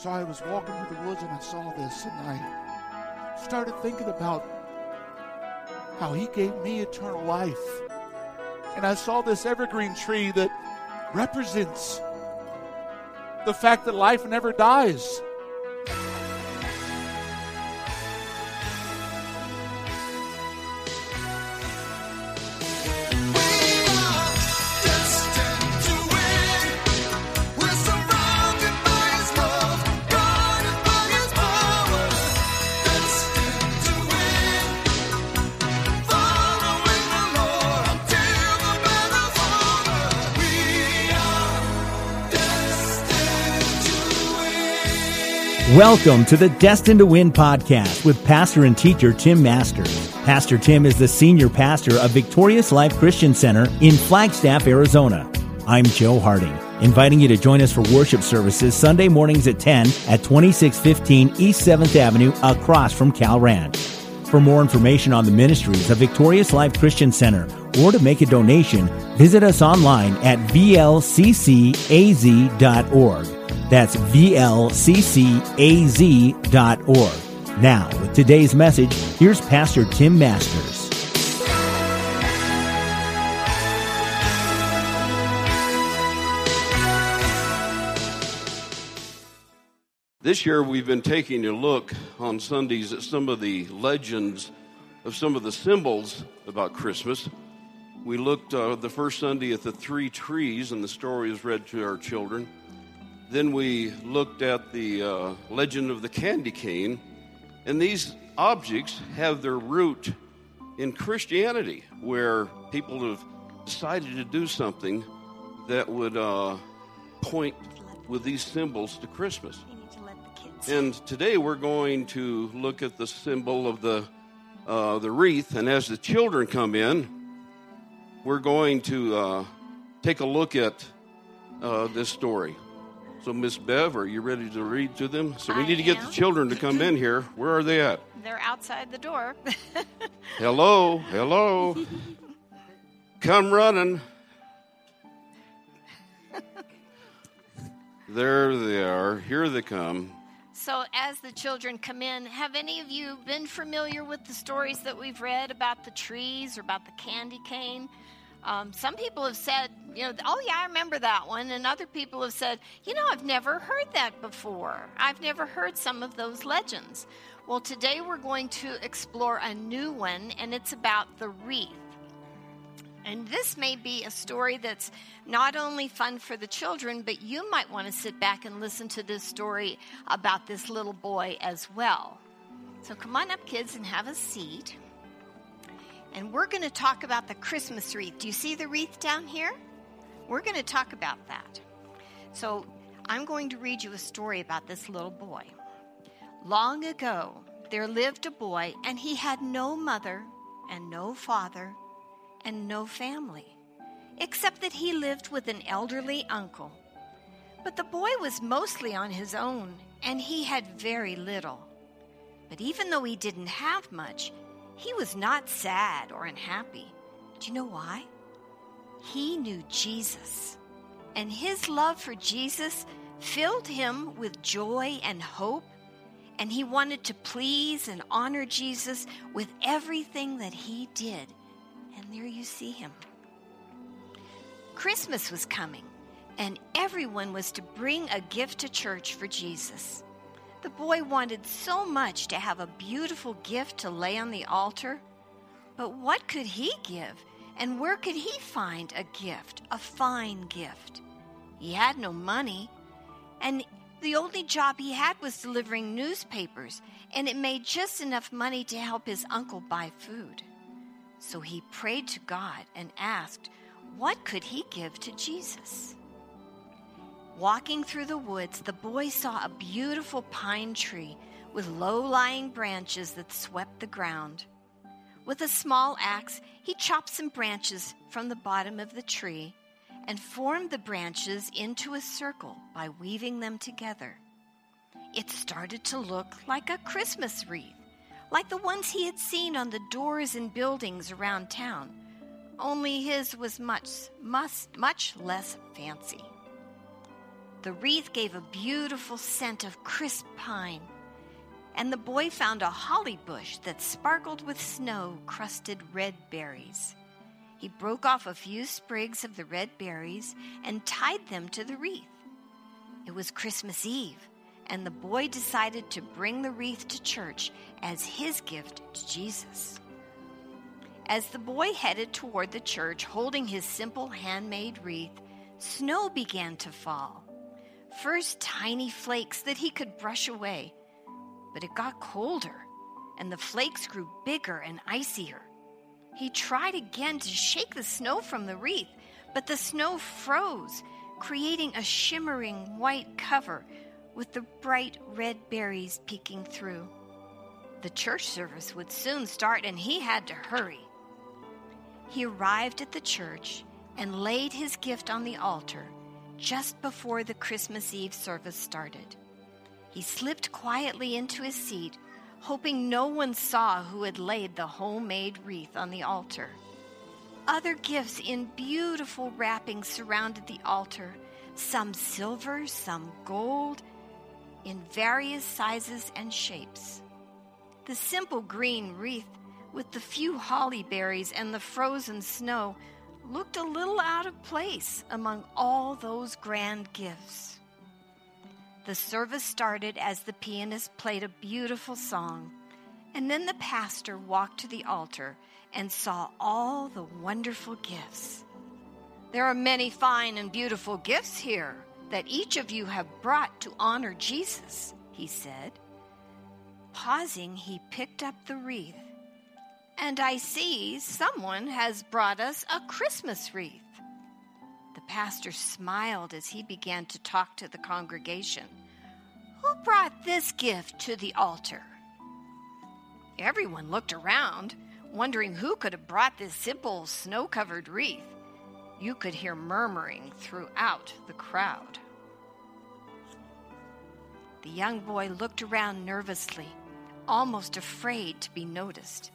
So I was walking through the woods and I saw this and I started thinking about how he gave me eternal life. And I saw this evergreen tree that represents the fact that life never dies. Welcome to the Destined to Win podcast with pastor and teacher Tim Masters. Pastor Tim is the senior pastor of Victorious Life Christian Center in Flagstaff, Arizona. I'm Joe Harding, inviting you to join us for worship services Sunday mornings at 10 at 2615 East 7th Avenue across from Cal Ranch. For more information on the ministries of Victorious Life Christian Center or to make a donation, visit us online at vlccaz.org. That's VLCCAZ.org. Now, with today's message, here's Pastor Tim Masters. This year, we've been taking a look on Sundays at some of the legends of some of the symbols about Christmas. We looked uh, the first Sunday at the three trees, and the story is read to our children. Then we looked at the uh, legend of the candy cane, and these objects have their root in Christianity, where people have decided to do something that would uh, point with these symbols to Christmas. And today we're going to look at the symbol of the uh, the wreath, and as the children come in, we're going to uh, take a look at uh, this story. So, Miss Bev, are you ready to read to them? So, we I need to get am. the children to come in here. Where are they at? They're outside the door. Hello, hello. Come running. There they are. Here they come. so, as the children come in, have any of you been familiar with the stories that we've read about the trees or about the candy cane? Um, some people have said, you know, oh yeah, I remember that one. And other people have said, you know, I've never heard that before. I've never heard some of those legends. Well, today we're going to explore a new one, and it's about the wreath. And this may be a story that's not only fun for the children, but you might want to sit back and listen to this story about this little boy as well. So come on up, kids, and have a seat. And we're going to talk about the Christmas wreath. Do you see the wreath down here? We're going to talk about that. So I'm going to read you a story about this little boy. Long ago, there lived a boy, and he had no mother and no father and no family, except that he lived with an elderly uncle. But the boy was mostly on his own, and he had very little. But even though he didn't have much, he was not sad or unhappy. Do you know why? He knew Jesus, and his love for Jesus filled him with joy and hope, and he wanted to please and honor Jesus with everything that he did. And there you see him. Christmas was coming, and everyone was to bring a gift to church for Jesus. The boy wanted so much to have a beautiful gift to lay on the altar, but what could he give, and where could he find a gift, a fine gift? He had no money, and the only job he had was delivering newspapers, and it made just enough money to help his uncle buy food. So he prayed to God and asked, what could he give to Jesus? Walking through the woods, the boy saw a beautiful pine tree with low lying branches that swept the ground. With a small axe, he chopped some branches from the bottom of the tree and formed the branches into a circle by weaving them together. It started to look like a Christmas wreath, like the ones he had seen on the doors and buildings around town, only his was much, much, much less fancy. The wreath gave a beautiful scent of crisp pine, and the boy found a holly bush that sparkled with snow crusted red berries. He broke off a few sprigs of the red berries and tied them to the wreath. It was Christmas Eve, and the boy decided to bring the wreath to church as his gift to Jesus. As the boy headed toward the church holding his simple handmade wreath, snow began to fall. First, tiny flakes that he could brush away, but it got colder, and the flakes grew bigger and icier. He tried again to shake the snow from the wreath, but the snow froze, creating a shimmering white cover with the bright red berries peeking through. The church service would soon start, and he had to hurry. He arrived at the church and laid his gift on the altar just before the Christmas Eve service started. He slipped quietly into his seat, hoping no one saw who had laid the homemade wreath on the altar. Other gifts in beautiful wrappings surrounded the altar, some silver, some gold, in various sizes and shapes. The simple green wreath with the few holly berries and the frozen snow looked a little out of place among all those grand gifts. The service started as the pianist played a beautiful song, and then the pastor walked to the altar and saw all the wonderful gifts. There are many fine and beautiful gifts here that each of you have brought to honor Jesus, he said. Pausing, he picked up the wreath and I see someone has brought us a Christmas wreath. The pastor smiled as he began to talk to the congregation. Who brought this gift to the altar? Everyone looked around, wondering who could have brought this simple snow covered wreath. You could hear murmuring throughout the crowd. The young boy looked around nervously, almost afraid to be noticed.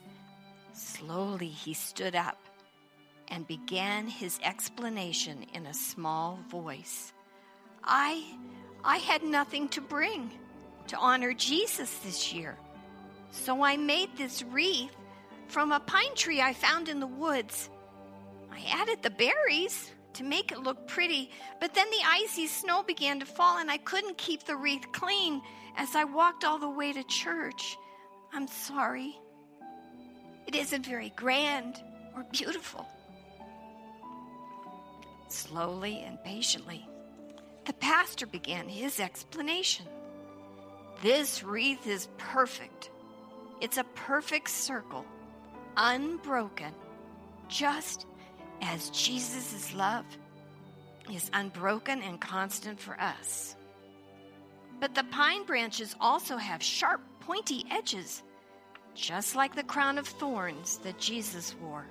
Slowly he stood up and began his explanation in a small voice. I I had nothing to bring to honor Jesus this year. So I made this wreath from a pine tree I found in the woods. I added the berries to make it look pretty, but then the icy snow began to fall and I couldn't keep the wreath clean as I walked all the way to church. I'm sorry. It isn't very grand or beautiful. Slowly and patiently, the pastor began his explanation. This wreath is perfect. It's a perfect circle, unbroken, just as Jesus' love is unbroken and constant for us. But the pine branches also have sharp, pointy edges just like the crown of thorns that Jesus wore.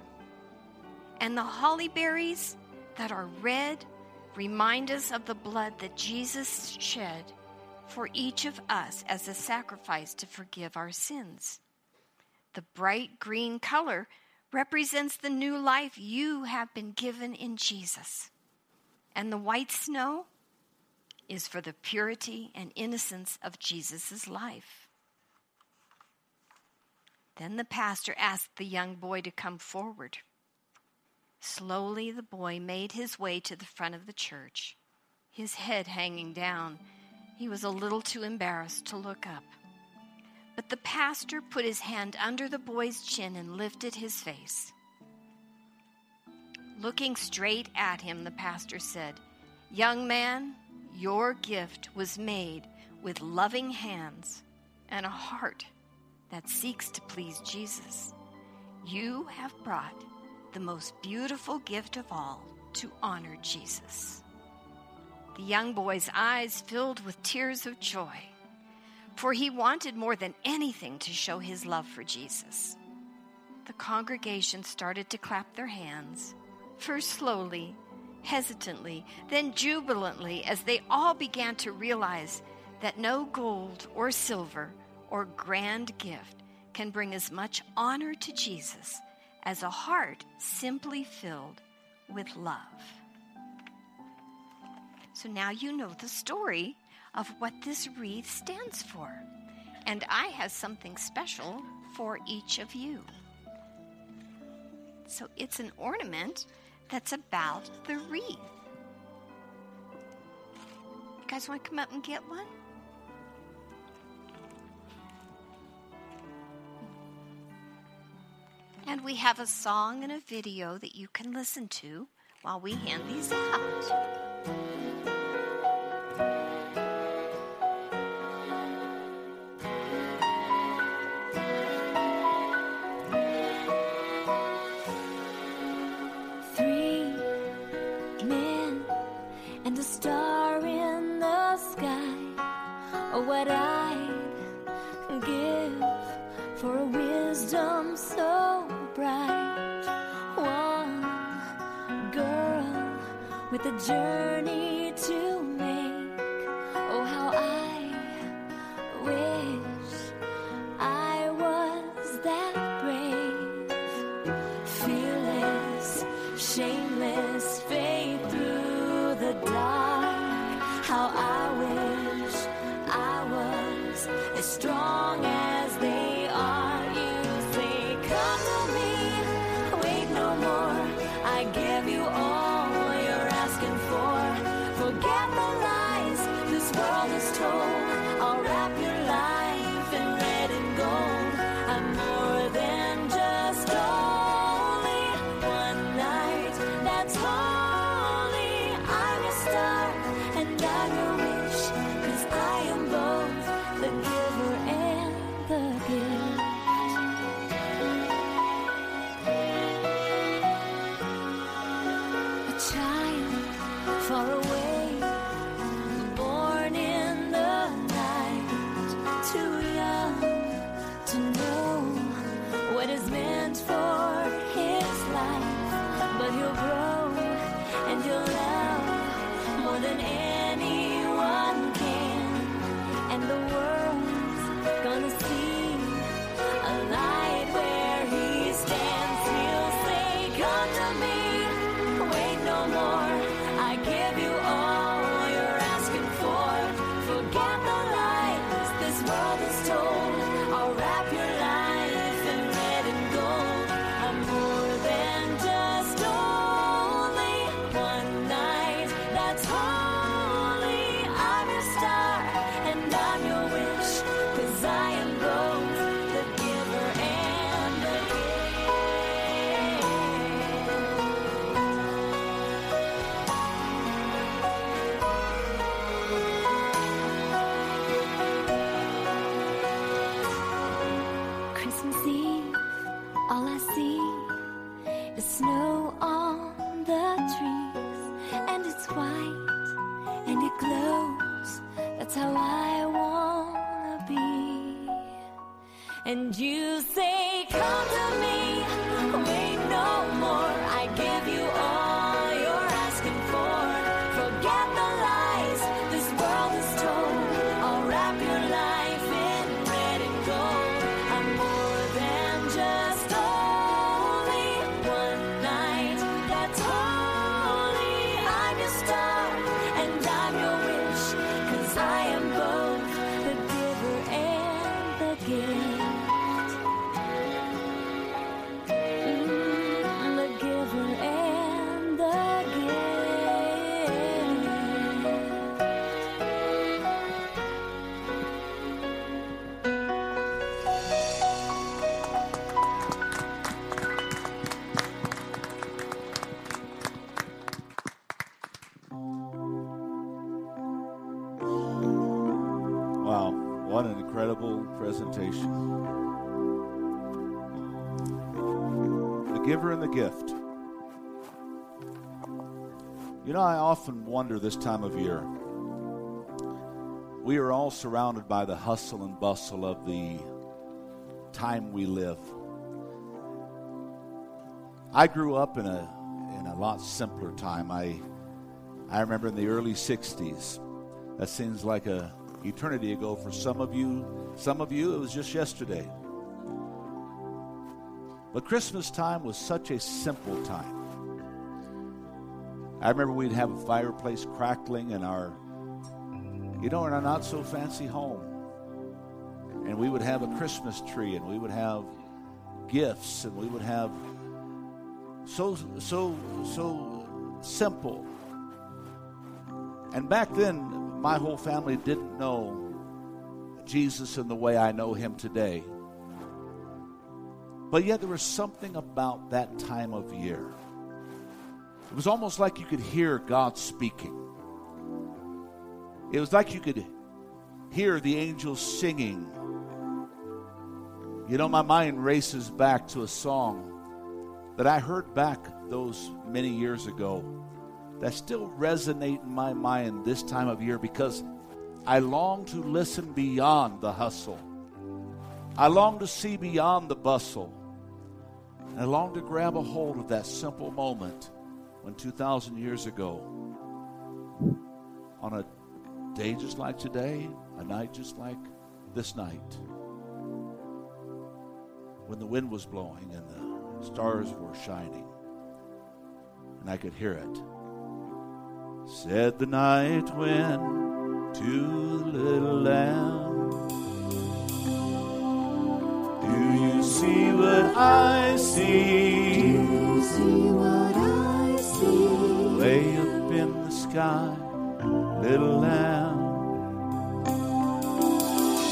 And the holly berries that are red remind us of the blood that Jesus shed for each of us as a sacrifice to forgive our sins. The bright green color represents the new life you have been given in Jesus. And the white snow is for the purity and innocence of Jesus' life. Then the pastor asked the young boy to come forward. Slowly, the boy made his way to the front of the church, his head hanging down. He was a little too embarrassed to look up. But the pastor put his hand under the boy's chin and lifted his face. Looking straight at him, the pastor said, Young man, your gift was made with loving hands and a heart that seeks to please Jesus, you have brought the most beautiful gift of all to honor Jesus. The young boy's eyes filled with tears of joy, for he wanted more than anything to show his love for Jesus. The congregation started to clap their hands, first slowly, hesitantly, then jubilantly, as they all began to realize that no gold or silver or grand gift can bring as much honor to Jesus as a heart simply filled with love. So now you know the story of what this wreath stands for. And I have something special for each of you. So it's an ornament that's about the wreath. You guys want to come up and get one? And we have a song and a video that you can listen to while we hand these out. With a journey wonder this time of year. We are all surrounded by the hustle and bustle of the time we live. I grew up in a in a lot simpler time. I I remember in the early 60s. That seems like a eternity ago for some of you. Some of you, it was just yesterday. But Christmas time was such a simple time. I remember we'd have a fireplace crackling in our, you know, in our not so fancy home. And we would have a Christmas tree and we would have gifts and we would have so, so, so simple. And back then, my whole family didn't know Jesus in the way I know him today. But yet, there was something about that time of year. It was almost like you could hear God speaking. It was like you could hear the angels singing. You know, my mind races back to a song that I heard back those many years ago that still resonate in my mind this time of year because I long to listen beyond the hustle. I long to see beyond the bustle. And I long to grab a hold of that simple moment when 2,000 years ago, on a day just like today, a night just like this night, when the wind was blowing and the stars were shining, and I could hear it. Said the night wind to the little lamb, Do you see what I see? See what I see. Way up in the sky, little lamb.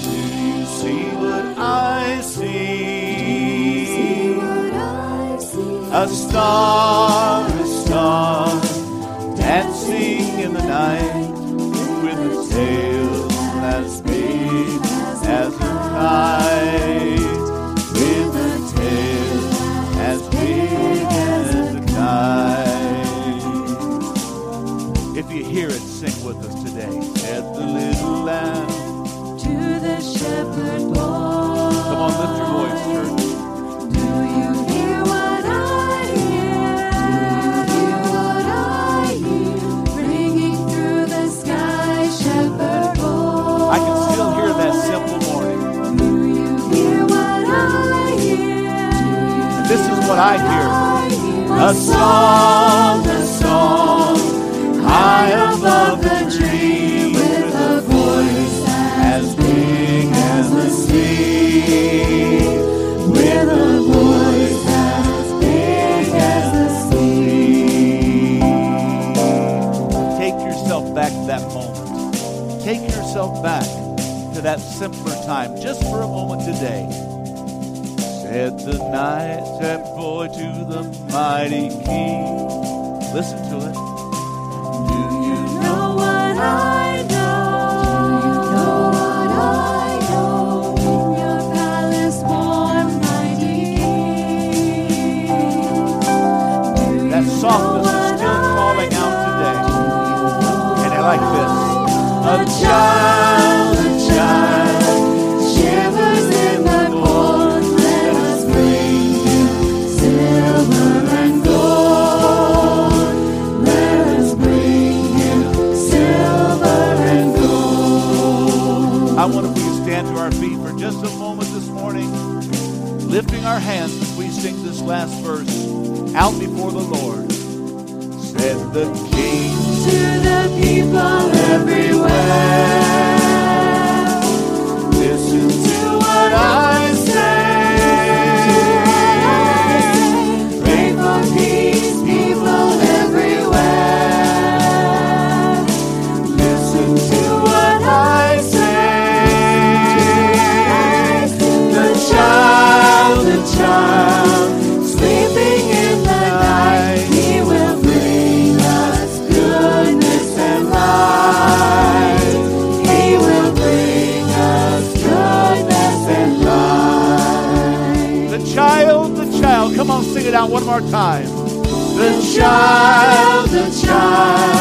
Do you see what I see? See what I see. A star, a star, dancing in the night with a tail as big as a kite. With us today. Said the little lamb. To the shepherd boy. Come on, lift your voice, church. Do you hear what I hear? Do you hear what I hear? Ringing through the sky, shepherd boy. I can still hear that simple morning. Do you hear what I hear? This is what I hear. A song, that simpler time, just for a moment today. Said the night that boy to the mighty king. Listen to it. Do you know what I know? Do you know what I know? In your palace warm, mighty king. That softness is still calling out today. And I like this. A child, lifting our hands as we sing this last verse out before the Lord. Said the King. To the people everywhere. Listen to what I more time. The child, the child,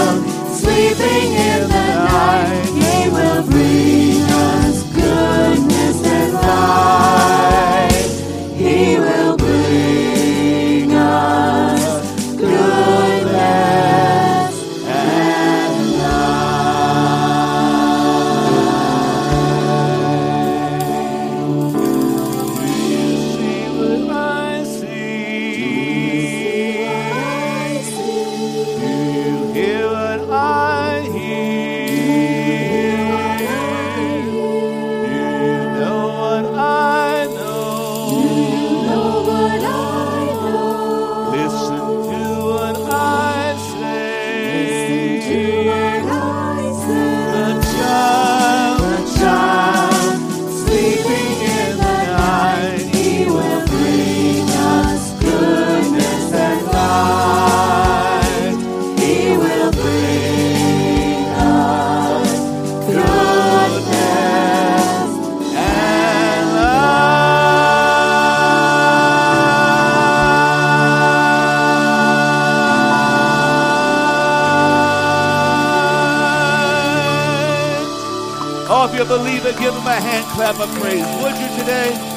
give him a hand clap of praise. Would you today?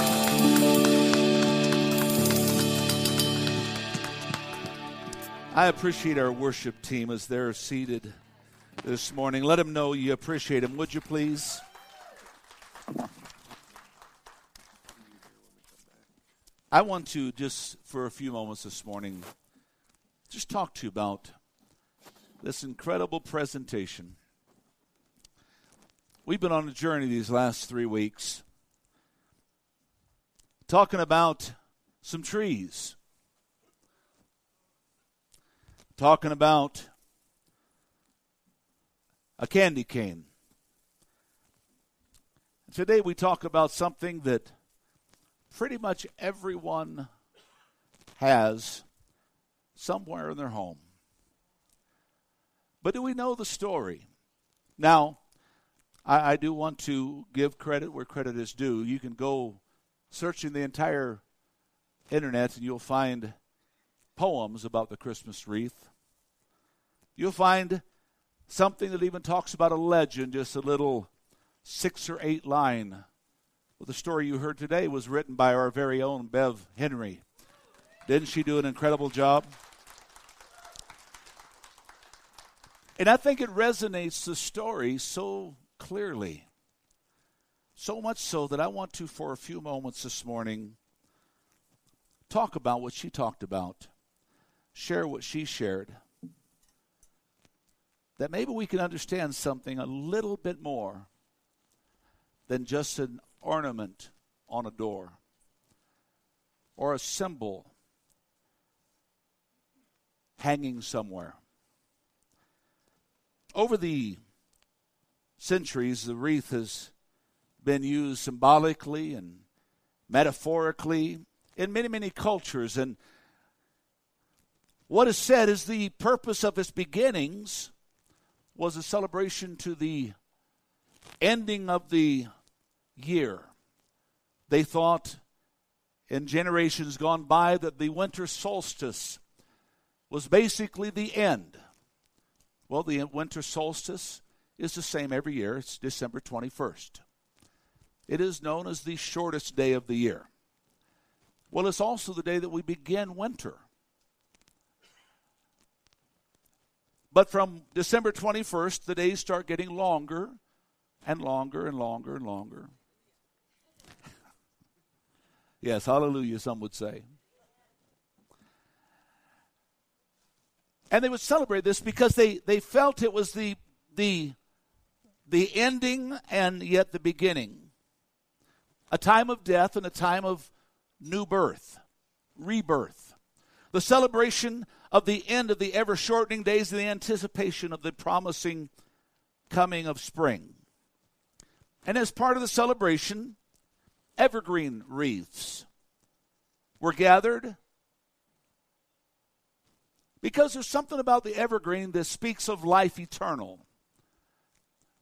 I appreciate our worship team as they're seated this morning. Let them know you appreciate them, would you please? I want to just for a few moments this morning just talk to you about this incredible presentation. We've been on a journey these last three weeks talking about some trees, talking about a candy cane. Today we talk about something that pretty much everyone has somewhere in their home. But do we know the story? Now, I, I, do want to give credit where credit is due. You can go searching the entire internet and you'll find poems about the Christmas wreath. You'll find something that even talks about a legend, just a little six or eight line. Well, the story you heard today was written by our very own Bev Henry. Didn't she do an incredible job? And I think it resonates the story so clearly. So much so that I want to, for a few moments this morning, talk about what she talked about, share what she shared. That maybe we can understand something a little bit more than just an ornament on a door or a symbol hanging somewhere. Over the centuries, the wreath has been used symbolically and metaphorically in many, many cultures. And what is said is the purpose of its beginnings was a celebration to the ending of the year. They thought in generations gone by that the winter solstice was basically the end. Well, the winter solstice is the same every year. It's December 21st. It is known as the shortest day of the year. Well, it's also the day that we begin winter. But from December 21st, the days start getting longer and longer and longer and longer. yes, hallelujah, some would say. And they would celebrate this because they, they felt it was the, the, the ending and yet the beginning. A time of death and a time of new birth, rebirth. The celebration of the end of the ever shortening days and the anticipation of the promising coming of spring. And as part of the celebration, evergreen wreaths were gathered because there's something about the evergreen that speaks of life eternal.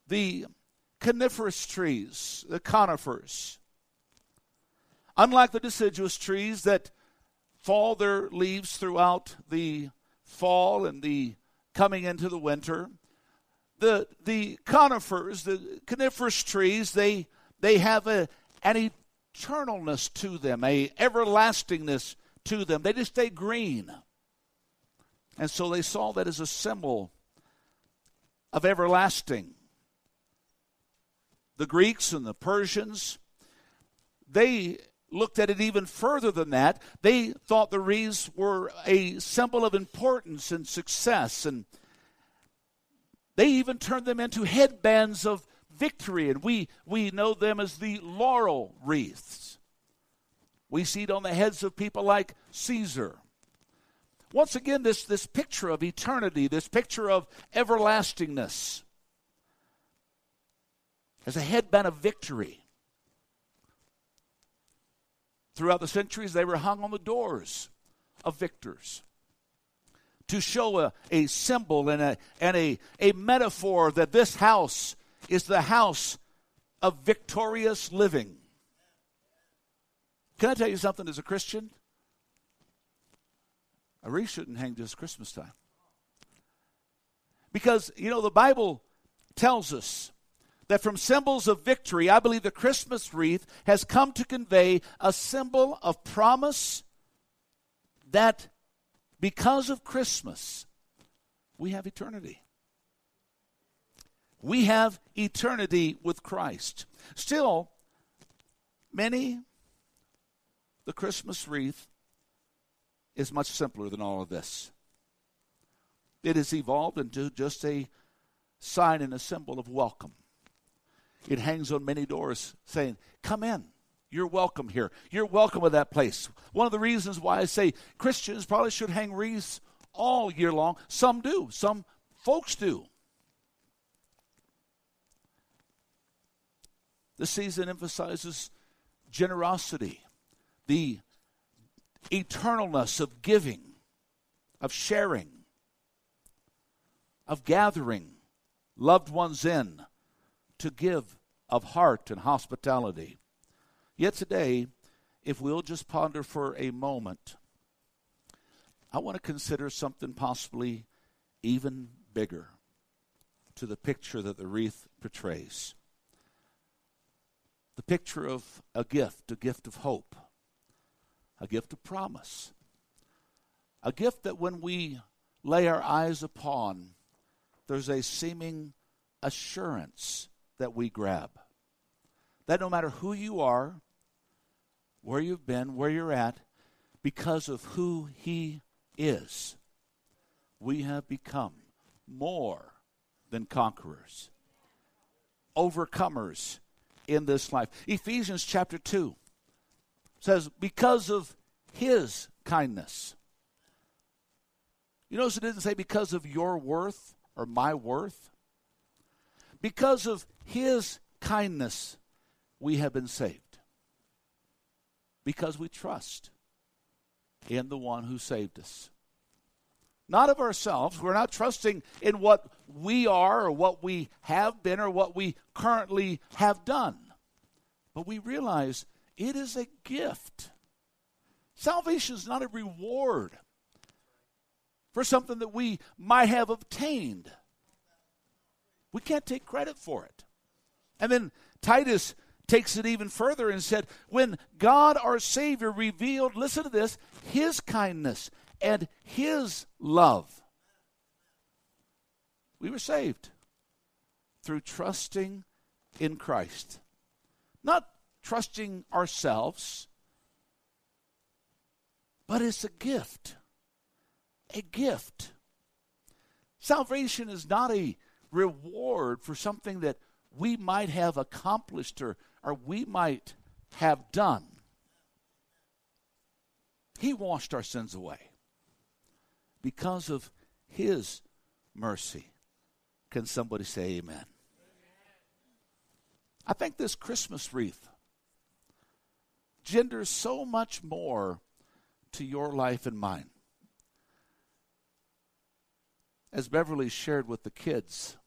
The coniferous trees, the conifers, unlike the deciduous trees that fall their leaves throughout the fall and the coming into the winter, the the conifers, the coniferous trees, they they have a an eternalness to them, a everlastingness to them. They just stay green. And so they saw that as a symbol of everlasting. The Greeks and the Persians, they looked at it even further than that. They thought the wreaths were a symbol of importance and success, and they even turned them into headbands of victory, and we, we know them as the laurel wreaths. We see it on the heads of people like Caesar once again, this, this picture of eternity, this picture of everlastingness, as a headband of victory. Throughout the centuries, they were hung on the doors of victors to show a, a symbol and, a, and a, a metaphor that this house is the house of victorious living. Can I tell you something as a Christian? A wreath shouldn't hang just Christmas time. Because, you know, the Bible tells us that from symbols of victory, I believe the Christmas wreath has come to convey a symbol of promise that because of Christmas, we have eternity. We have eternity with Christ. Still, many, the Christmas wreath is much simpler than all of this. It has evolved into just a sign and a symbol of welcome. It hangs on many doors saying, Come in. You're welcome here. You're welcome at that place. One of the reasons why I say Christians probably should hang wreaths all year long. Some do, some folks do. The season emphasizes generosity, the eternalness of giving, of sharing, of gathering loved ones in to give of heart and hospitality. Yet today, if we'll just ponder for a moment, I want to consider something possibly even bigger to the picture that the wreath portrays. The picture of a gift, a gift of hope, a gift of promise, a gift that when we lay our eyes upon, there's a seeming assurance that we grab. That no matter who you are, where you've been, where you're at, because of who He is, we have become more than conquerors, overcomers in this life. Ephesians chapter 2 says, Because of His kindness. You notice it didn't say because of your worth or my worth. Because of his kindness, we have been saved. Because we trust in the one who saved us. Not of ourselves. We're not trusting in what we are or what we have been or what we currently have done. But we realize it is a gift. Salvation is not a reward for something that we might have obtained. We can't take credit for it. And then Titus takes it even further and said, When God our Savior revealed, listen to this, His kindness and His love, we were saved through trusting in Christ. Not trusting ourselves, but it's a gift. A gift. Salvation is not a reward for something that we might have accomplished or, or we might have done. He washed our sins away because of His mercy. Can somebody say amen? I think this Christmas wreath genders so much more to your life and mine. As Beverly shared with the kids,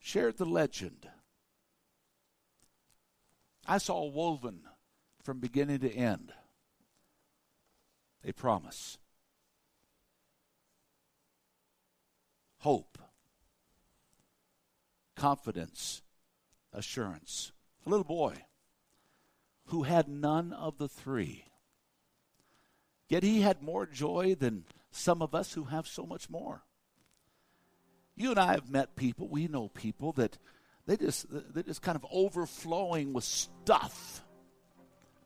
shared the legend. I saw woven from beginning to end a promise, hope, confidence, assurance. A little boy who had none of the three. Yet he had more joy than some of us who have so much more. You and I have met people, we know people that they just they're just kind of overflowing with stuff.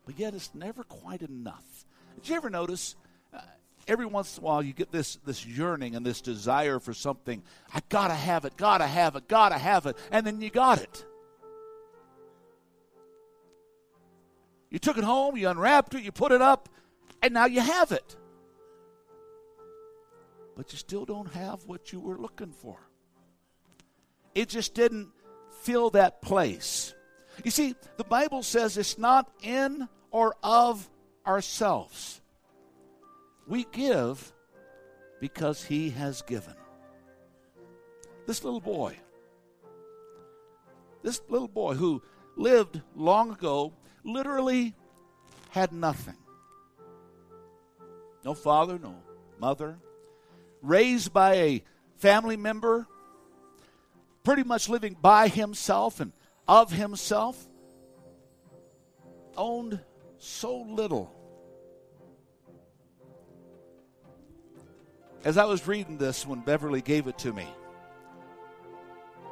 But yet it's never quite enough. Did you ever notice uh, every once in a while you get this this yearning and this desire for something. I got to have it, got to have it, got to have it, and then you got it. You took it home, you unwrapped it, you put it up, and now you have it but you still don't have what you were looking for. It just didn't fill that place. You see, the Bible says it's not in or of ourselves. We give because He has given. This little boy, this little boy who lived long ago, literally had nothing. No father, no mother, raised by a family member, pretty much living by himself and of himself, owned so little. As I was reading this when Beverly gave it to me,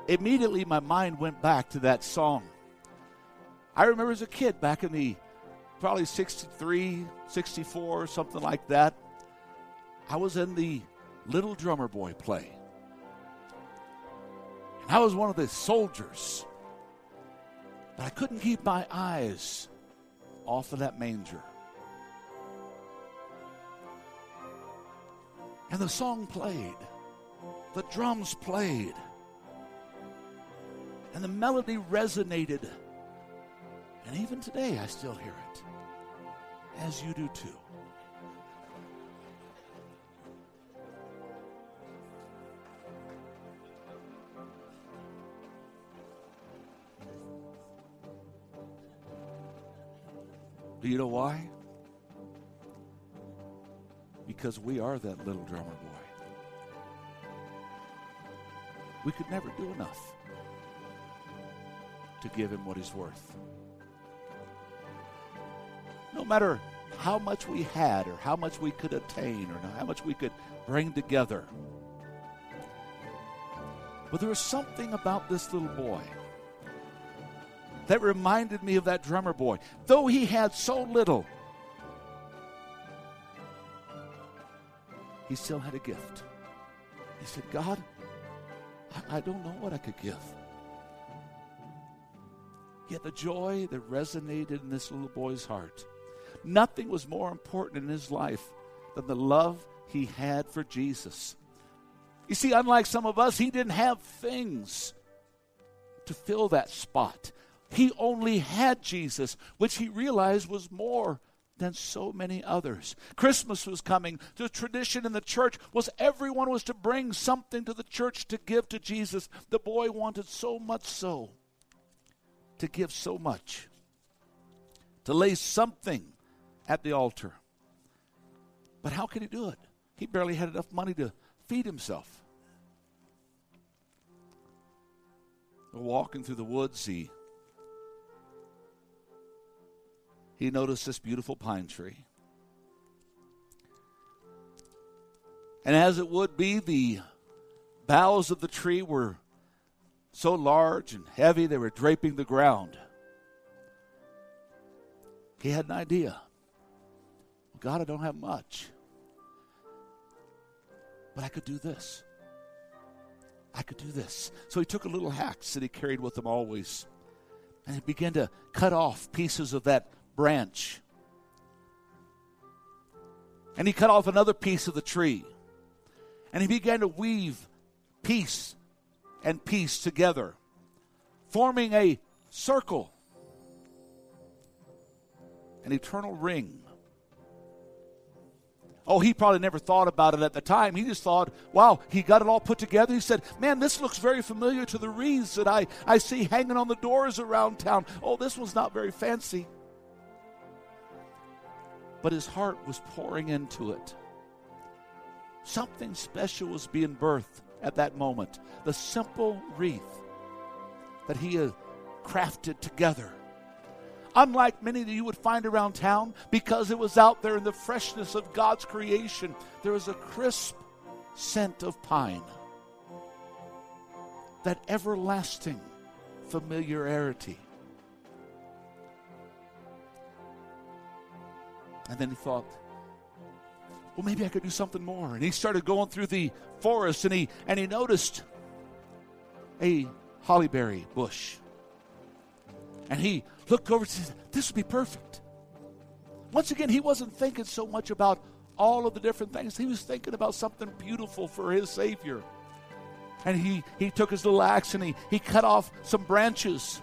immediately my mind went back to that song. I remember as a kid back in the probably 63, 64, something like that. I was in the Little Drummer Boy play. And I was one of the soldiers. But I couldn't keep my eyes off of that manger. And the song played, the drums played, and the melody resonated. And even today, I still hear it, as you do too. Do you know why? Because we are that little drummer boy. We could never do enough to give him what he's worth. No matter how much we had, or how much we could attain, or how much we could bring together. But there was something about this little boy that reminded me of that drummer boy. Though he had so little, he still had a gift. He said, God, I, I don't know what I could give. Yet the joy that resonated in this little boy's heart, nothing was more important in his life than the love he had for Jesus. You see, unlike some of us, he didn't have things to fill that spot. He only had Jesus, which he realized was more than so many others. Christmas was coming. The tradition in the church was everyone was to bring something to the church to give to Jesus. The boy wanted so much so to give so much, to lay something at the altar. But how could he do it? He barely had enough money to feed himself. Walking through the woods, he he noticed this beautiful pine tree. And as it would be, the boughs of the tree were so large and heavy they were draping the ground. He had an idea. God, I don't have much. But I could do this. I could do this. So he took a little axe that he carried with him always, and he began to cut off pieces of that branch. And he cut off another piece of the tree. And he began to weave piece and piece together, forming a circle, an eternal ring. Oh, he probably never thought about it at the time. He just thought, wow, he got it all put together. He said, man, this looks very familiar to the wreaths that I, I see hanging on the doors around town. Oh, this one's not very fancy but his heart was pouring into it. Something special was being birthed at that moment. The simple wreath that he had crafted together. Unlike many that you would find around town, because it was out there in the freshness of God's creation, there was a crisp scent of pine. That everlasting familiarity. And then he thought, well, maybe I could do something more. And he started going through the forest and he, and he noticed a hollyberry bush. And he looked over and said, This would be perfect. Once again, he wasn't thinking so much about all of the different things, he was thinking about something beautiful for his Savior. And he, he took his little axe and he, he cut off some branches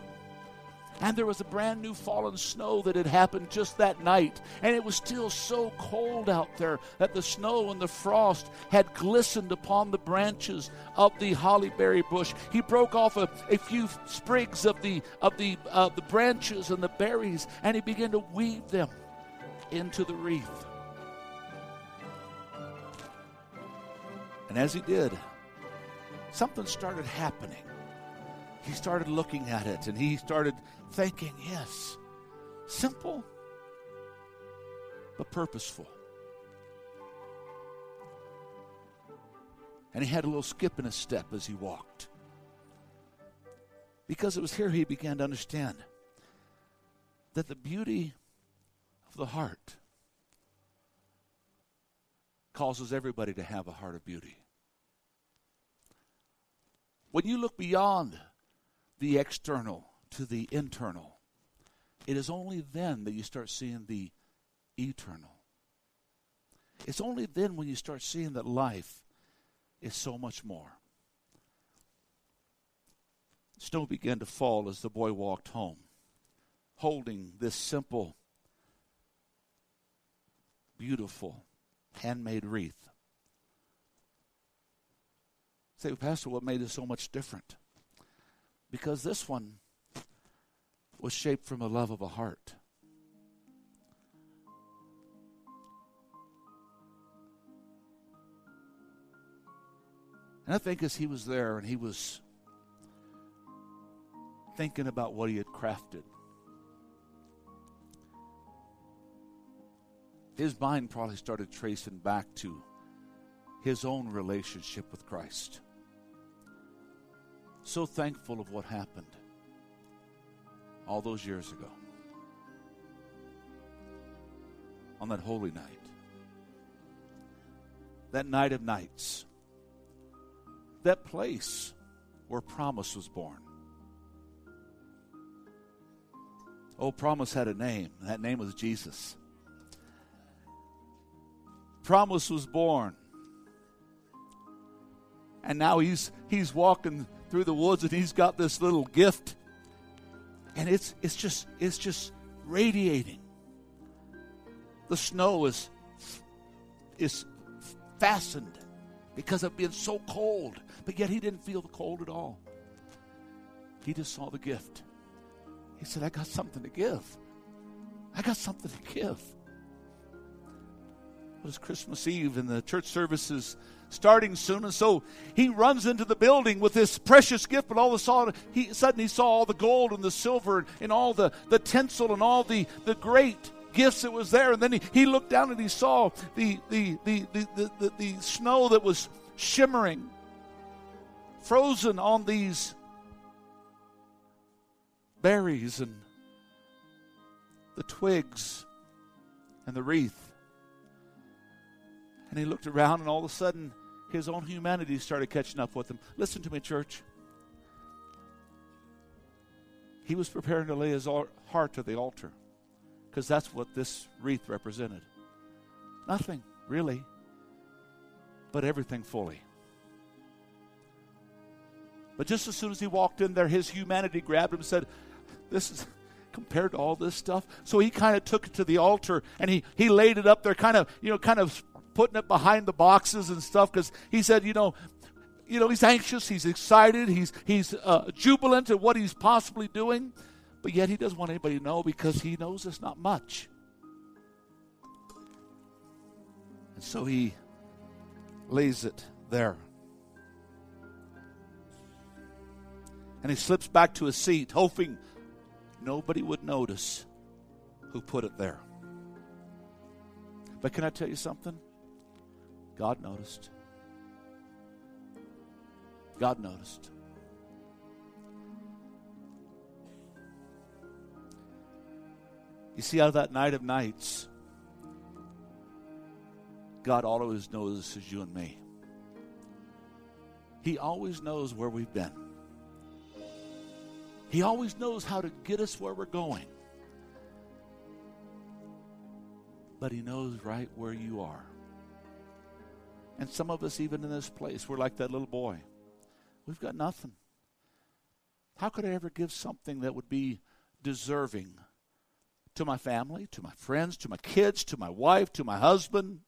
and there was a brand new fallen snow that had happened just that night. And it was still so cold out there that the snow and the frost had glistened upon the branches of the hollyberry bush. He broke off a, a few sprigs of the, of the, uh, the branches and the berries, and he began to weave them into the wreath. And as he did, something started happening. he started looking at it and he started thinking, yes, simple but purposeful. And he had a little skip in his step as he walked. Because it was here he began to understand that the beauty of the heart causes everybody to have a heart of beauty. When you look beyond the external to the internal, it is only then that you start seeing the eternal. It's only then when you start seeing that life is so much more. Snow began to fall as the boy walked home, holding this simple, beautiful, handmade wreath. Say, Pastor, what made it so much different? Because this one was shaped from a love of a heart. And I think as he was there and he was thinking about what he had crafted, his mind probably started tracing back to his own relationship with Christ. So thankful of what happened all those years ago on that holy night. That night of nights. That place where promise was born. Oh, promise had a name. That name was Jesus. Promise was born. And now he's he's walking through the woods and he's got this little gift and it's it's just it's just radiating. The snow is is fastened because of being so cold but yet he didn't feel the cold at all. He just saw the gift. He said i got something to give. I got something to give. It was christmas eve and the church services starting soon. And so he runs into the building with this precious gift, but all of a sudden he, sudden he saw all the gold and the silver and all the, the tinsel and all the, the great gifts that was there. And then he, he looked down and he saw the, the, the, the, the, the snow that was shimmering, frozen on these berries and the twigs and the wreath. And he looked around, and all of a sudden, his own humanity started catching up with him. Listen to me, church. He was preparing to lay his heart to the altar because that's what this wreath represented. Nothing, really, but everything fully. But just as soon as he walked in there, his humanity grabbed him and said, This is compared to all this stuff. So he kind of took it to the altar and he, he laid it up there, kind of, you know, kind of putting it behind the boxes and stuff because he said, you know, you know, he's anxious, he's excited, he's he's uh, jubilant at what he's possibly doing, but yet he doesn't want anybody to know because he knows it's not much. And so he lays it there. And he slips back to his seat, hoping nobody would notice who put it there. But can I tell you something? God noticed. God noticed. You see, out of that night of nights, God always notices you and me. He always knows where we've been. He always knows how to get us where we're going. But He knows right where you are. And some of us, even in this place, we're like that little boy. We've got nothing. How could I ever give something that would be deserving to my family, to my friends, to my kids, to my wife, to my husband?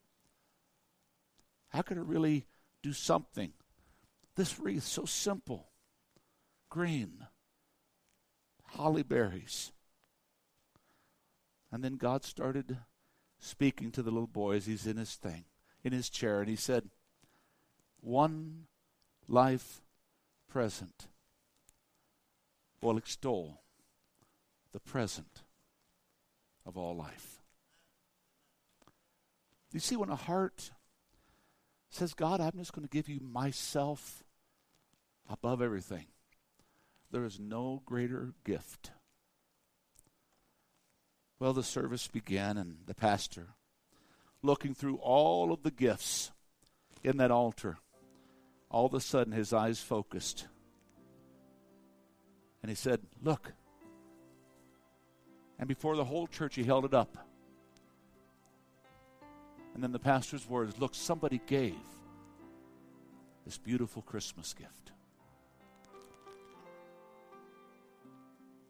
How could I really do something? This wreath, so simple green, holly berries. And then God started speaking to the little boy as he's in his thing in his chair and he said, One life present will extol the present of all life. You see, when a heart says, God, I'm just going to give you myself above everything, there is no greater gift. Well, the service began, and the pastor, looking through all of the gifts in that altar, all of a sudden his eyes focused. And he said, Look. And before the whole church, he held it up. And then the pastor's words Look, somebody gave this beautiful Christmas gift.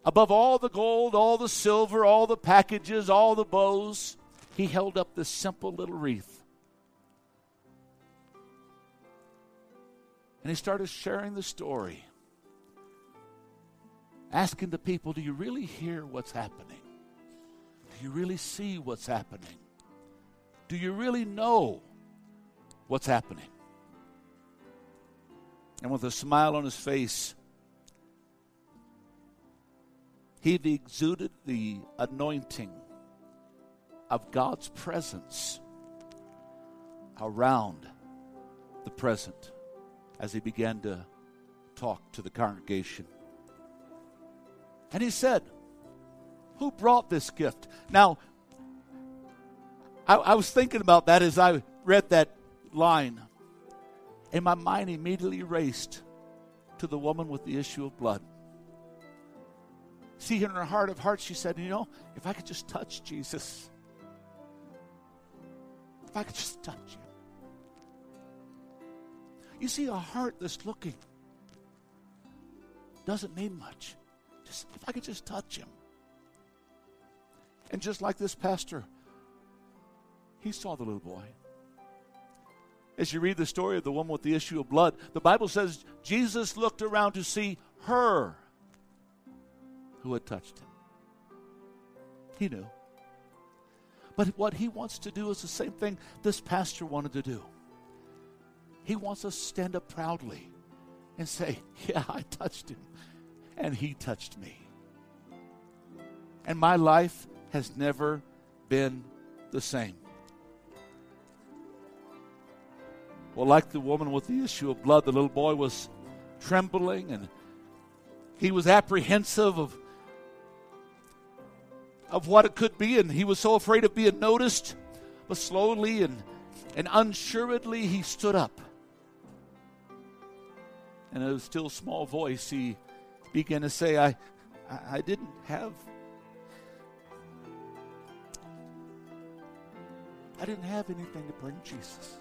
Above all the gold, all the silver, all the packages, all the bows, he held up this simple little wreath. And he started sharing the story, asking the people, Do you really hear what's happening? Do you really see what's happening? Do you really know what's happening? And with a smile on his face, he exuded the anointing of God's presence around the present as he began to talk to the congregation. And he said, Who brought this gift? Now, I, I was thinking about that as I read that line. And my mind immediately raced to the woman with the issue of blood. See, in her heart of hearts, she said, You know, if I could just touch Jesus, if I could just touch you. You see, a heart that's looking doesn't mean much. Just if I could just touch him. And just like this pastor, he saw the little boy. As you read the story of the woman with the issue of blood, the Bible says Jesus looked around to see her who had touched him. He knew. But what he wants to do is the same thing this pastor wanted to do. He wants us to stand up proudly and say, Yeah, I touched him, and he touched me. And my life has never been the same. Well, like the woman with the issue of blood, the little boy was trembling and he was apprehensive of, of what it could be, and he was so afraid of being noticed. But slowly and, and unsuredly, he stood up. And in a still small voice, he began to say, I, I, I didn't have I didn't have anything to bring Jesus.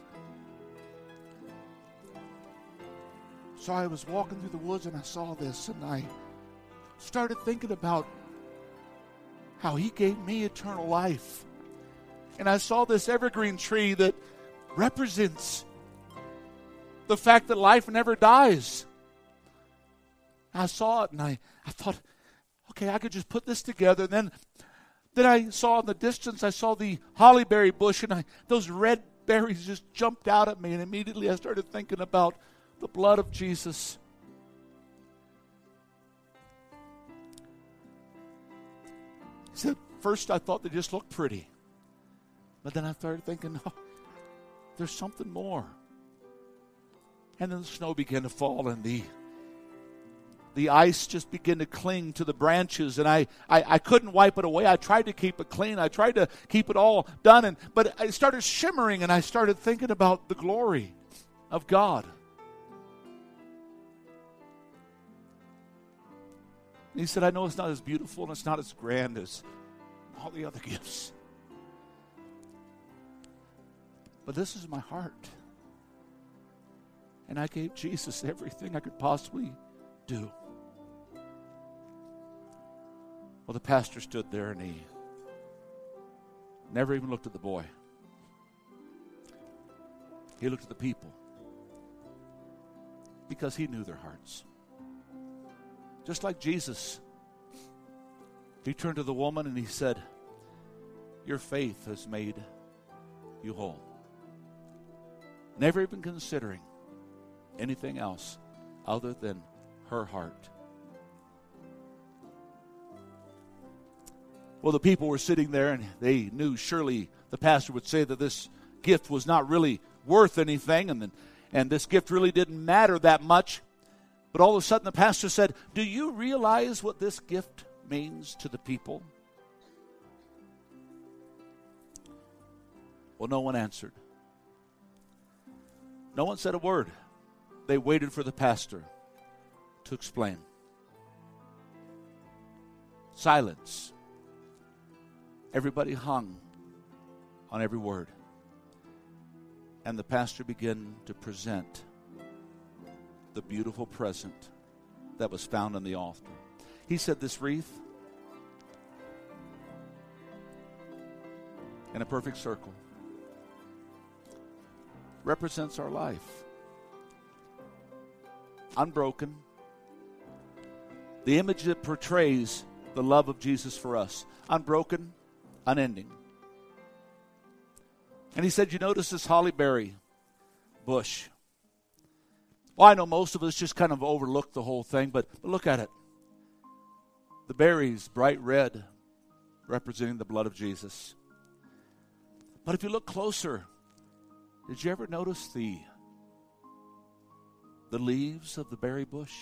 So I was walking through the woods and I saw this and I started thinking about how he gave me eternal life. And I saw this evergreen tree that represents the fact that life never dies. I saw it and I, I thought, okay, I could just put this together. And then, then I saw in the distance, I saw the hollyberry bush and I, those red berries just jumped out at me. And immediately I started thinking about the blood of Jesus. Said, first I thought they just looked pretty. But then I started thinking, no, there's something more. And then the snow began to fall and the the ice just began to cling to the branches and I, I, I couldn't wipe it away. I tried to keep it clean. I tried to keep it all done and but it started shimmering and I started thinking about the glory of God. And he said, I know it's not as beautiful and it's not as grand as all the other gifts. But this is my heart. And I gave Jesus everything I could possibly do. Well, the pastor stood there and he never even looked at the boy. He looked at the people because he knew their hearts. Just like Jesus, he turned to the woman and he said, Your faith has made you whole. Never even considering anything else other than her heart. Well, the people were sitting there and they knew surely the pastor would say that this gift was not really worth anything and, and this gift really didn't matter that much. But all of a sudden the pastor said, Do you realize what this gift means to the people? Well, no one answered. No one said a word. They waited for the pastor to explain. Silence. Everybody hung on every word. And the pastor began to present the beautiful present that was found on the altar. He said, This wreath in a perfect circle represents our life. Unbroken. The image that portrays the love of Jesus for us. Unbroken, unending. And he said, You notice this holly berry bush. Well, I know most of us just kind of overlook the whole thing, but, but look at it. The berries, bright red, representing the blood of Jesus. But if you look closer, did you ever notice the the leaves of the berry bush?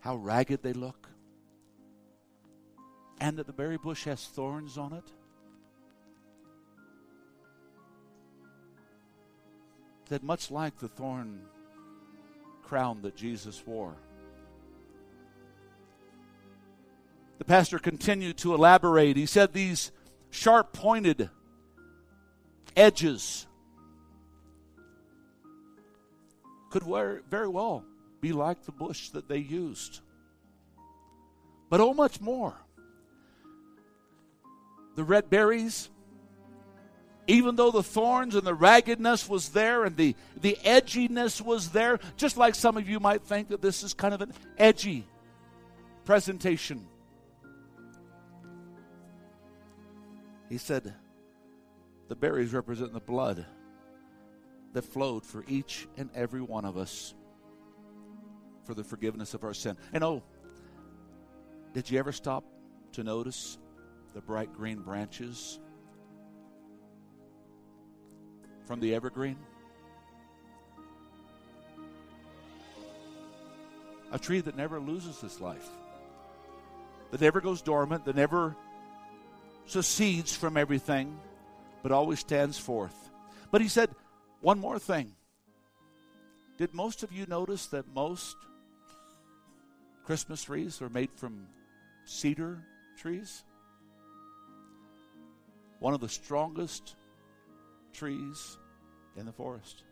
How ragged they look? And that the berry bush has thorns on it? That much like the thorn crown that Jesus wore. The pastor continued to elaborate. He said these sharp pointed edges could very well be like the bush that they used. But oh, much more. The red berries, even though the thorns and the raggedness was there and the, the edginess was there, just like some of you might think that this is kind of an edgy presentation. He said, the berries represent the blood that flowed for each and every one of us for the forgiveness of our sin. And oh, did you ever stop to notice the bright green branches from the evergreen? A tree that never loses its life, that never goes dormant, that never secedes from everything, but always stands forth. But he said, one more thing. Did most of you notice that most Christmas trees are made from cedar trees? One of the strongest trees in the forest.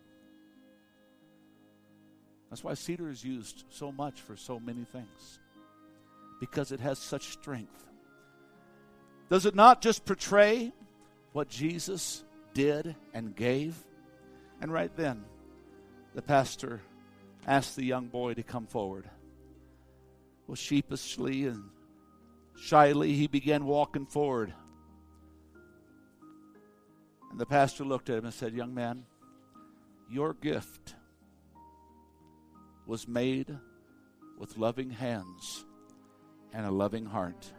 That's why cedar is used so much for so many things, because it has such strength. Does it not just portray what Jesus did and gave? And right then, the pastor asked the young boy to come forward. Well, sheepishly and shyly, he began walking forward. And the pastor looked at him and said, Young man, your gift was made with loving hands and a loving heart.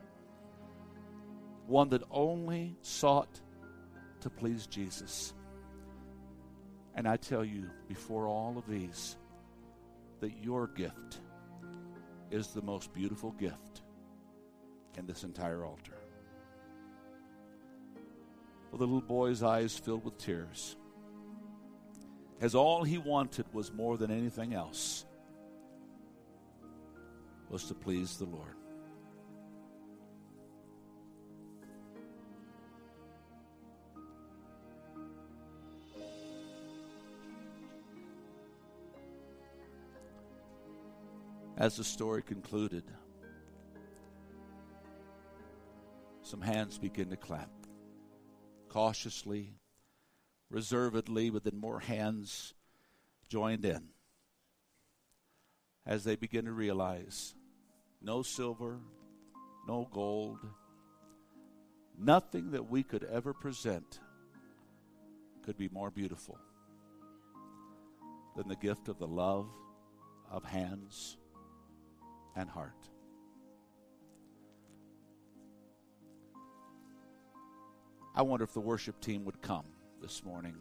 One that only sought to please Jesus. And I tell you, before all of these, that your gift is the most beautiful gift in this entire altar. The little boy's eyes filled with tears, as all he wanted was more than anything else was to please the Lord. as the story concluded, some hands begin to clap. Cautiously, reservedly, but then more hands joined in as they begin to realize no silver, no gold, nothing that we could ever present could be more beautiful than the gift of the love of hands and heart. I wonder if the worship team would come this morning.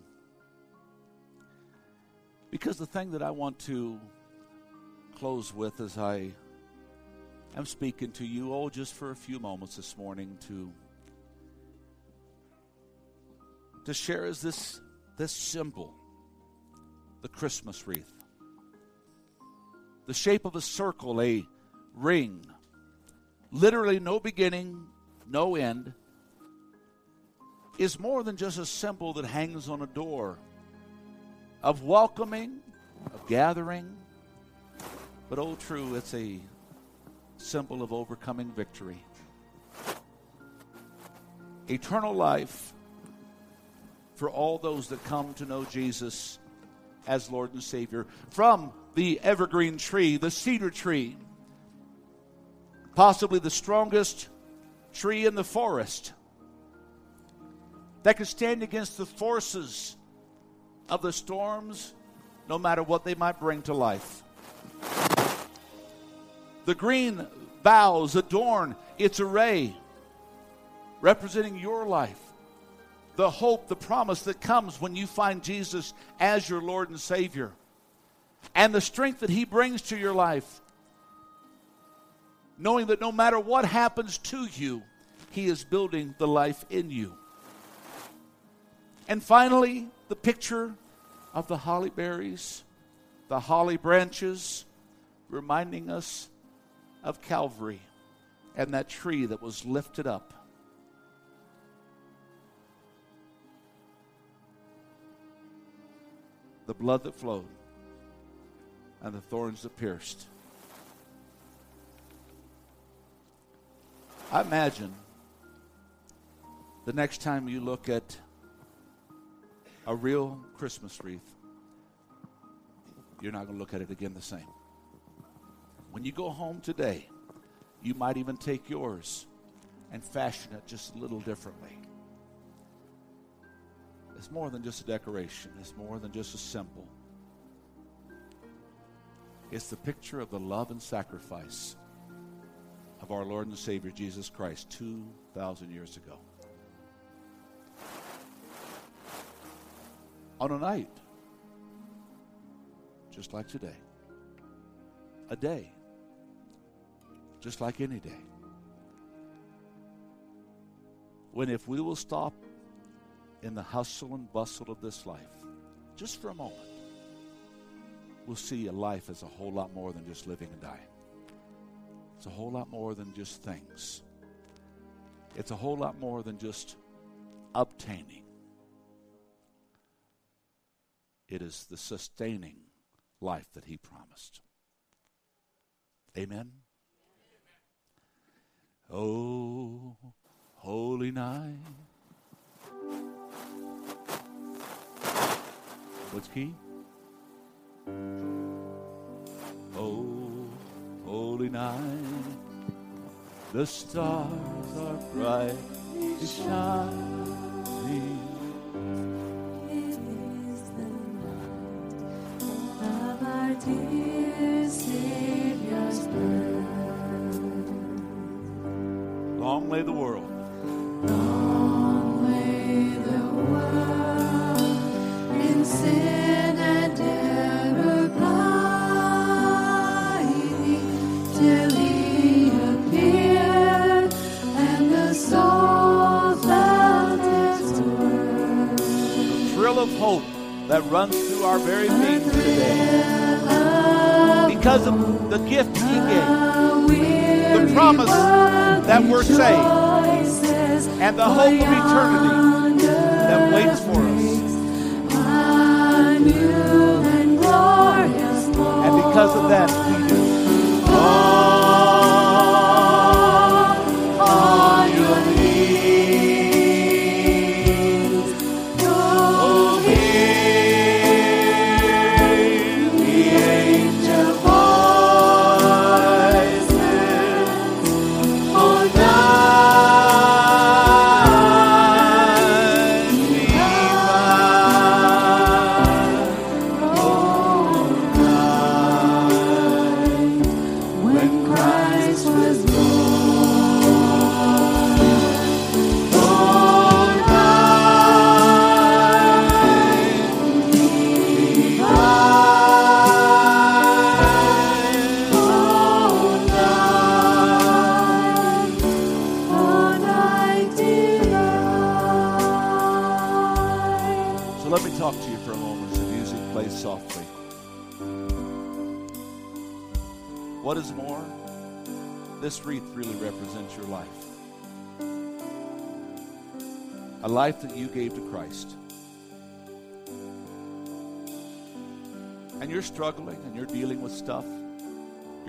Because the thing that I want to close with as I am speaking to you, oh, just for a few moments this morning to to share is this this symbol, the Christmas wreath. The shape of a circle, a ring. Literally no beginning, no end is more than just a symbol that hangs on a door of welcoming, of gathering, but oh, true, it's a symbol of overcoming victory. Eternal life for all those that come to know Jesus as Lord and Savior. From the evergreen tree, the cedar tree, possibly the strongest tree in the forest that can stand against the forces of the storms, no matter what they might bring to life. The green boughs adorn its array, representing your life, the hope, the promise that comes when you find Jesus as your Lord and Savior, and the strength that He brings to your life, knowing that no matter what happens to you, He is building the life in you. And finally, the picture of the holly berries, the holly branches, reminding us of Calvary and that tree that was lifted up. The blood that flowed and the thorns that pierced. I imagine the next time you look at a real Christmas wreath, you're not going to look at it again the same. When you go home today, you might even take yours and fashion it just a little differently. It's more than just a decoration, it's more than just a symbol. It's the picture of the love and sacrifice of our Lord and Savior Jesus Christ 2,000 years ago. On a night, just like today. A day, just like any day. When if we will stop in the hustle and bustle of this life, just for a moment, we'll see a life as a whole lot more than just living and dying. It's a whole lot more than just things. It's a whole lot more than just obtaining. It is the sustaining life that He promised. Amen. Oh, holy night. What's key? Oh, holy night. The stars are bright shining. Long lay the world. Long lay the world in sin and error blinding till He appeared and the soul felt its worth. Thrill of hope that runs through our very beings today. Because of the gift He gave, the promise that we're saved, and the hope of eternity that waits for us. And because of that,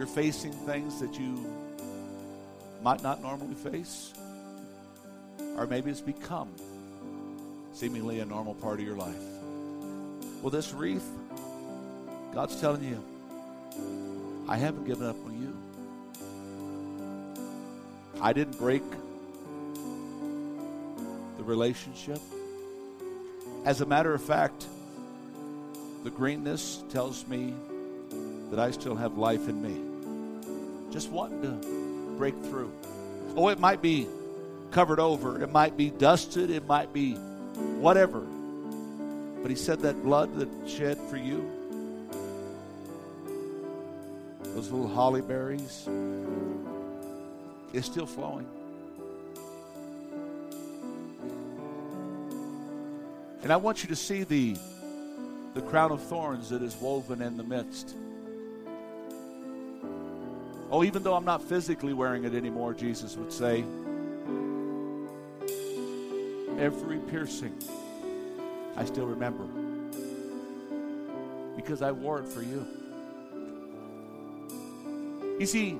You're facing things that you might not normally face. Or maybe it's become seemingly a normal part of your life. Well, this wreath, God's telling you, I haven't given up on you. I didn't break the relationship. As a matter of fact, the greenness tells me that I still have life in me. Just wanting to break through. Oh, it might be covered over, it might be dusted, it might be whatever. But he said that blood that shed for you, those little holly berries, is still flowing. And I want you to see the, the crown of thorns that is woven in the midst. Oh, even though I'm not physically wearing it anymore, Jesus would say, every piercing I still remember because I wore it for you. You see,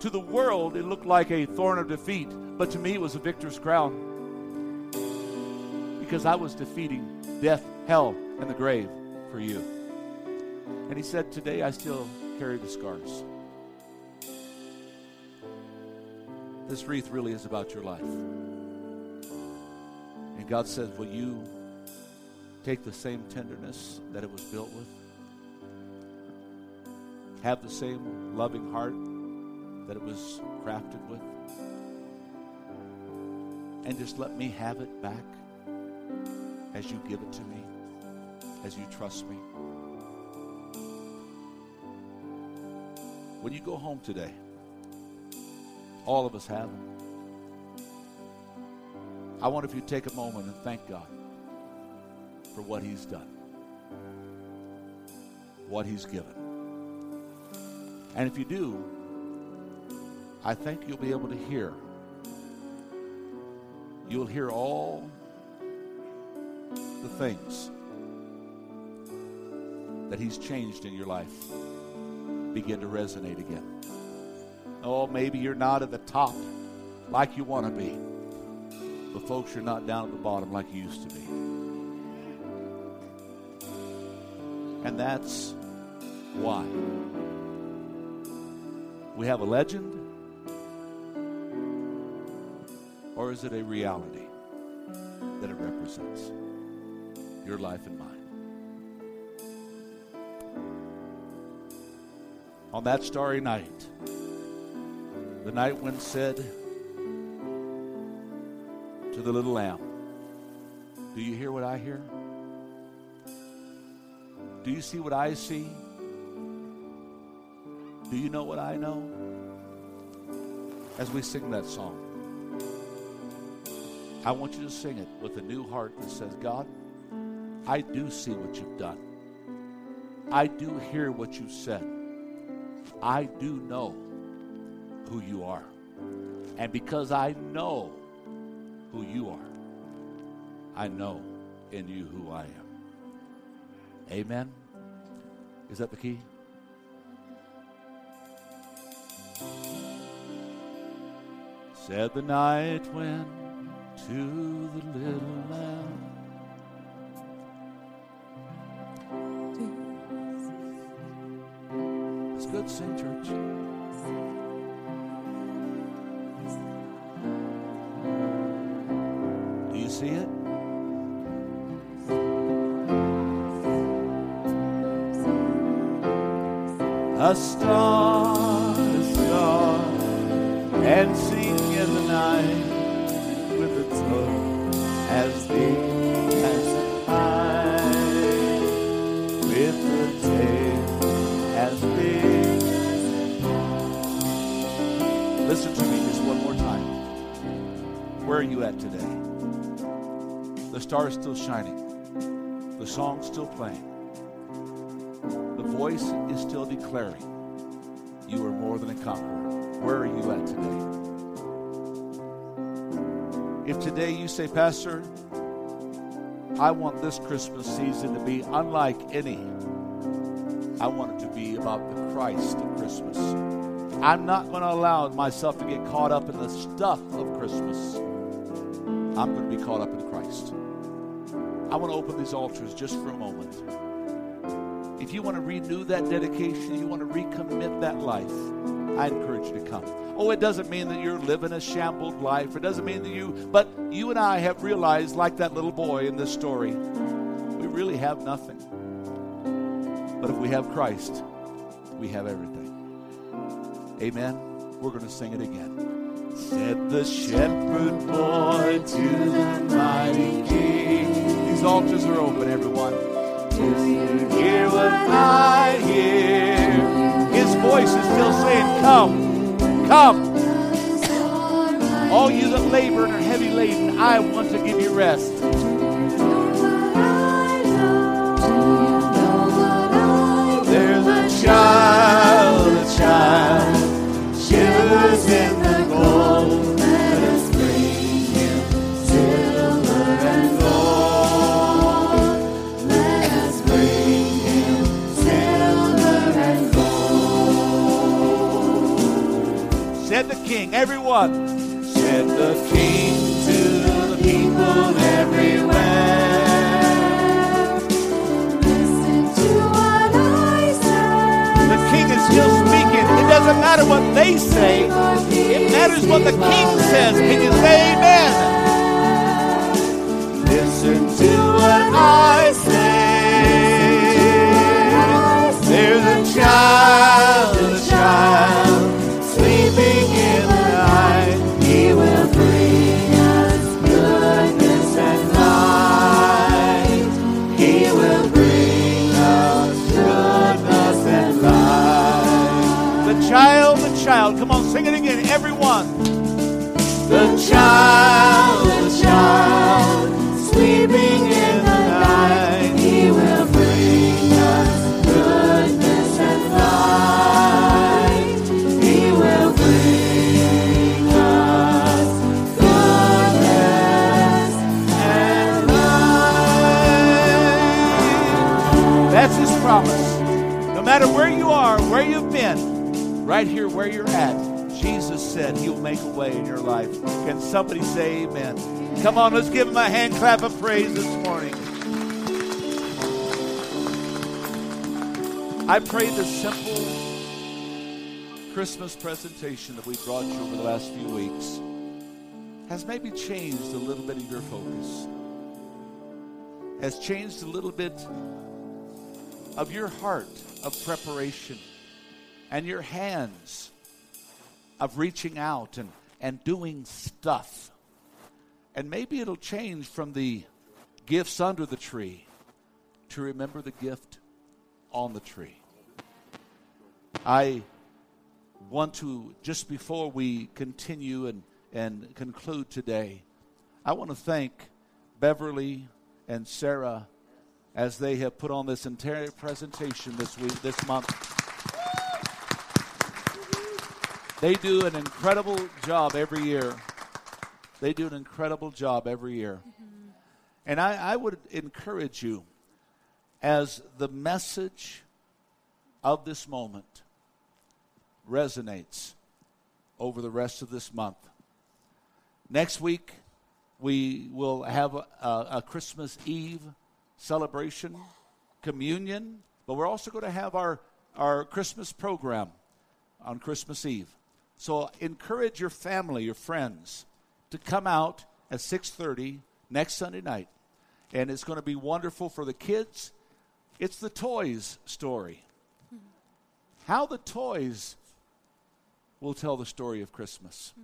to the world, it looked like a thorn of defeat, but to me, it was a victor's crown because I was defeating death, hell, and the grave for you. And he said, Today I still carry the scars. This wreath really is about your life. And God says, Will you take the same tenderness that it was built with? Have the same loving heart that it was crafted with? And just let me have it back as you give it to me, as you trust me. When you go home today, all of us have them. I wonder if you take a moment and thank God for what He's done, what He's given. And if you do, I think you'll be able to hear. You'll hear all the things that He's changed in your life begin to resonate again. Oh, maybe you're not at the top like you want to be, but folks, you're not down at the bottom like you used to be. And that's why we have a legend, or is it a reality that it represents? Your life and mine. On that starry night, the night wind said to the little lamb, Do you hear what I hear? Do you see what I see? Do you know what I know? As we sing that song, I want you to sing it with a new heart that says, God, I do see what you've done. I do hear what you've said. I do know who you are. And because I know who you are, I know in you who I am. Amen. Is that the key? Said the night wind to the little lamb. It's good, sing church. See it? A star, a star, and sing in the night with its hook as deep star is still shining. The song's still playing. The voice is still declaring, You are more than a conqueror. Where are you at today? If today you say, Pastor, I want this Christmas season to be unlike any, I want it to be about the Christ of Christmas. I'm not going to allow myself to get caught up in the stuff of Christmas. I'm going to be caught up. I want to open these altars just for a moment. If you want to renew that dedication, you want to recommit that life, I encourage you to come. Oh, it doesn't mean that you're living a shambled life. It doesn't mean that you, but you and I have realized, like that little boy in this story, we really have nothing. But if we have Christ, we have everything. Amen. We're going to sing it again. Said the shepherd boy to the mighty king. These altars are open, everyone. Do you hear what I hear? His voice is still saying, Come, come. All you that labor and are heavy laden, I want to give you rest. Everyone. Said the king to the people everywhere. The king is still speaking. It doesn't matter what they say. It matters what the king says. Can you say amen? Listen to what I say. There's a child, a child, sleeping The somebody say amen? Come on, let's give him a hand clap of praise this morning. I pray the simple Christmas presentation that we brought you over the last few weeks has maybe changed a little bit of your focus, has changed a little bit of your heart of preparation and your hands of reaching out and, and doing stuff. And maybe it'll change from the gifts under the tree to remember the gift on the tree. I want to, just before we continue and, and conclude today, I want to thank Beverly and Sarah as they have put on this entire presentation this week, this month. They do an incredible job every year. They do an incredible job every year. Mm-hmm. And I, I would encourage you, as the message of this moment resonates over the rest of this month. Next week, we will have a, a, a Christmas Eve celebration, communion, but we're also going to have our, our Christmas program on Christmas Eve. So encourage your family, your friends, to come out at 6:30 next Sunday night. And it's going to be wonderful for the kids. It's the toys story. How the toys will tell the story of Christmas.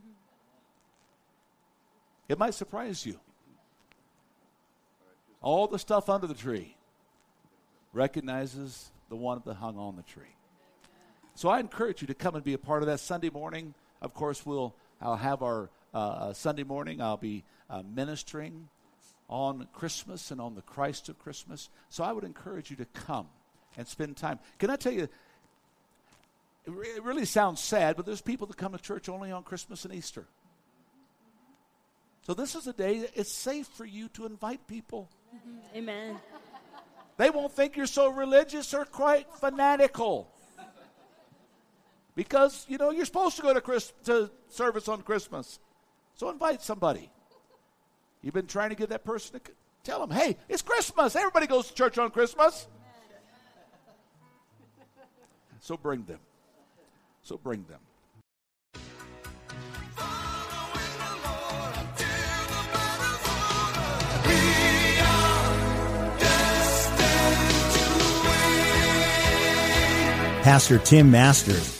It might surprise you. All the stuff under the tree recognizes the one that hung on the tree. So I encourage you to come and be a part of that Sunday morning. Of course, we'll I'll have our uh, uh, Sunday morning. I'll be uh, ministering on Christmas and on the Christ of Christmas. So I would encourage you to come and spend time. Can I tell you, it really sounds sad, but there's people that come to church only on Christmas and Easter. So this is a day that it's safe for you to invite people. Amen. They won't think you're so religious or quite fanatical. Because, you know, you're supposed to go to, Christ- to service on Christmas. So invite somebody. You've been trying to get that person to tell them, hey, it's Christmas. Everybody goes to church on Christmas. So bring them. So bring them. Pastor Tim Masters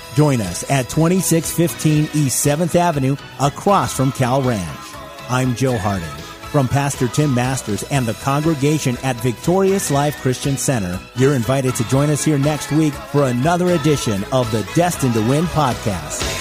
Join us at 2615 East 7th Avenue across from Cal Ranch. I'm Joe Harding. From Pastor Tim Masters and the congregation at Victorious Life Christian Center, you're invited to join us here next week for another edition of the Destined to Win podcast.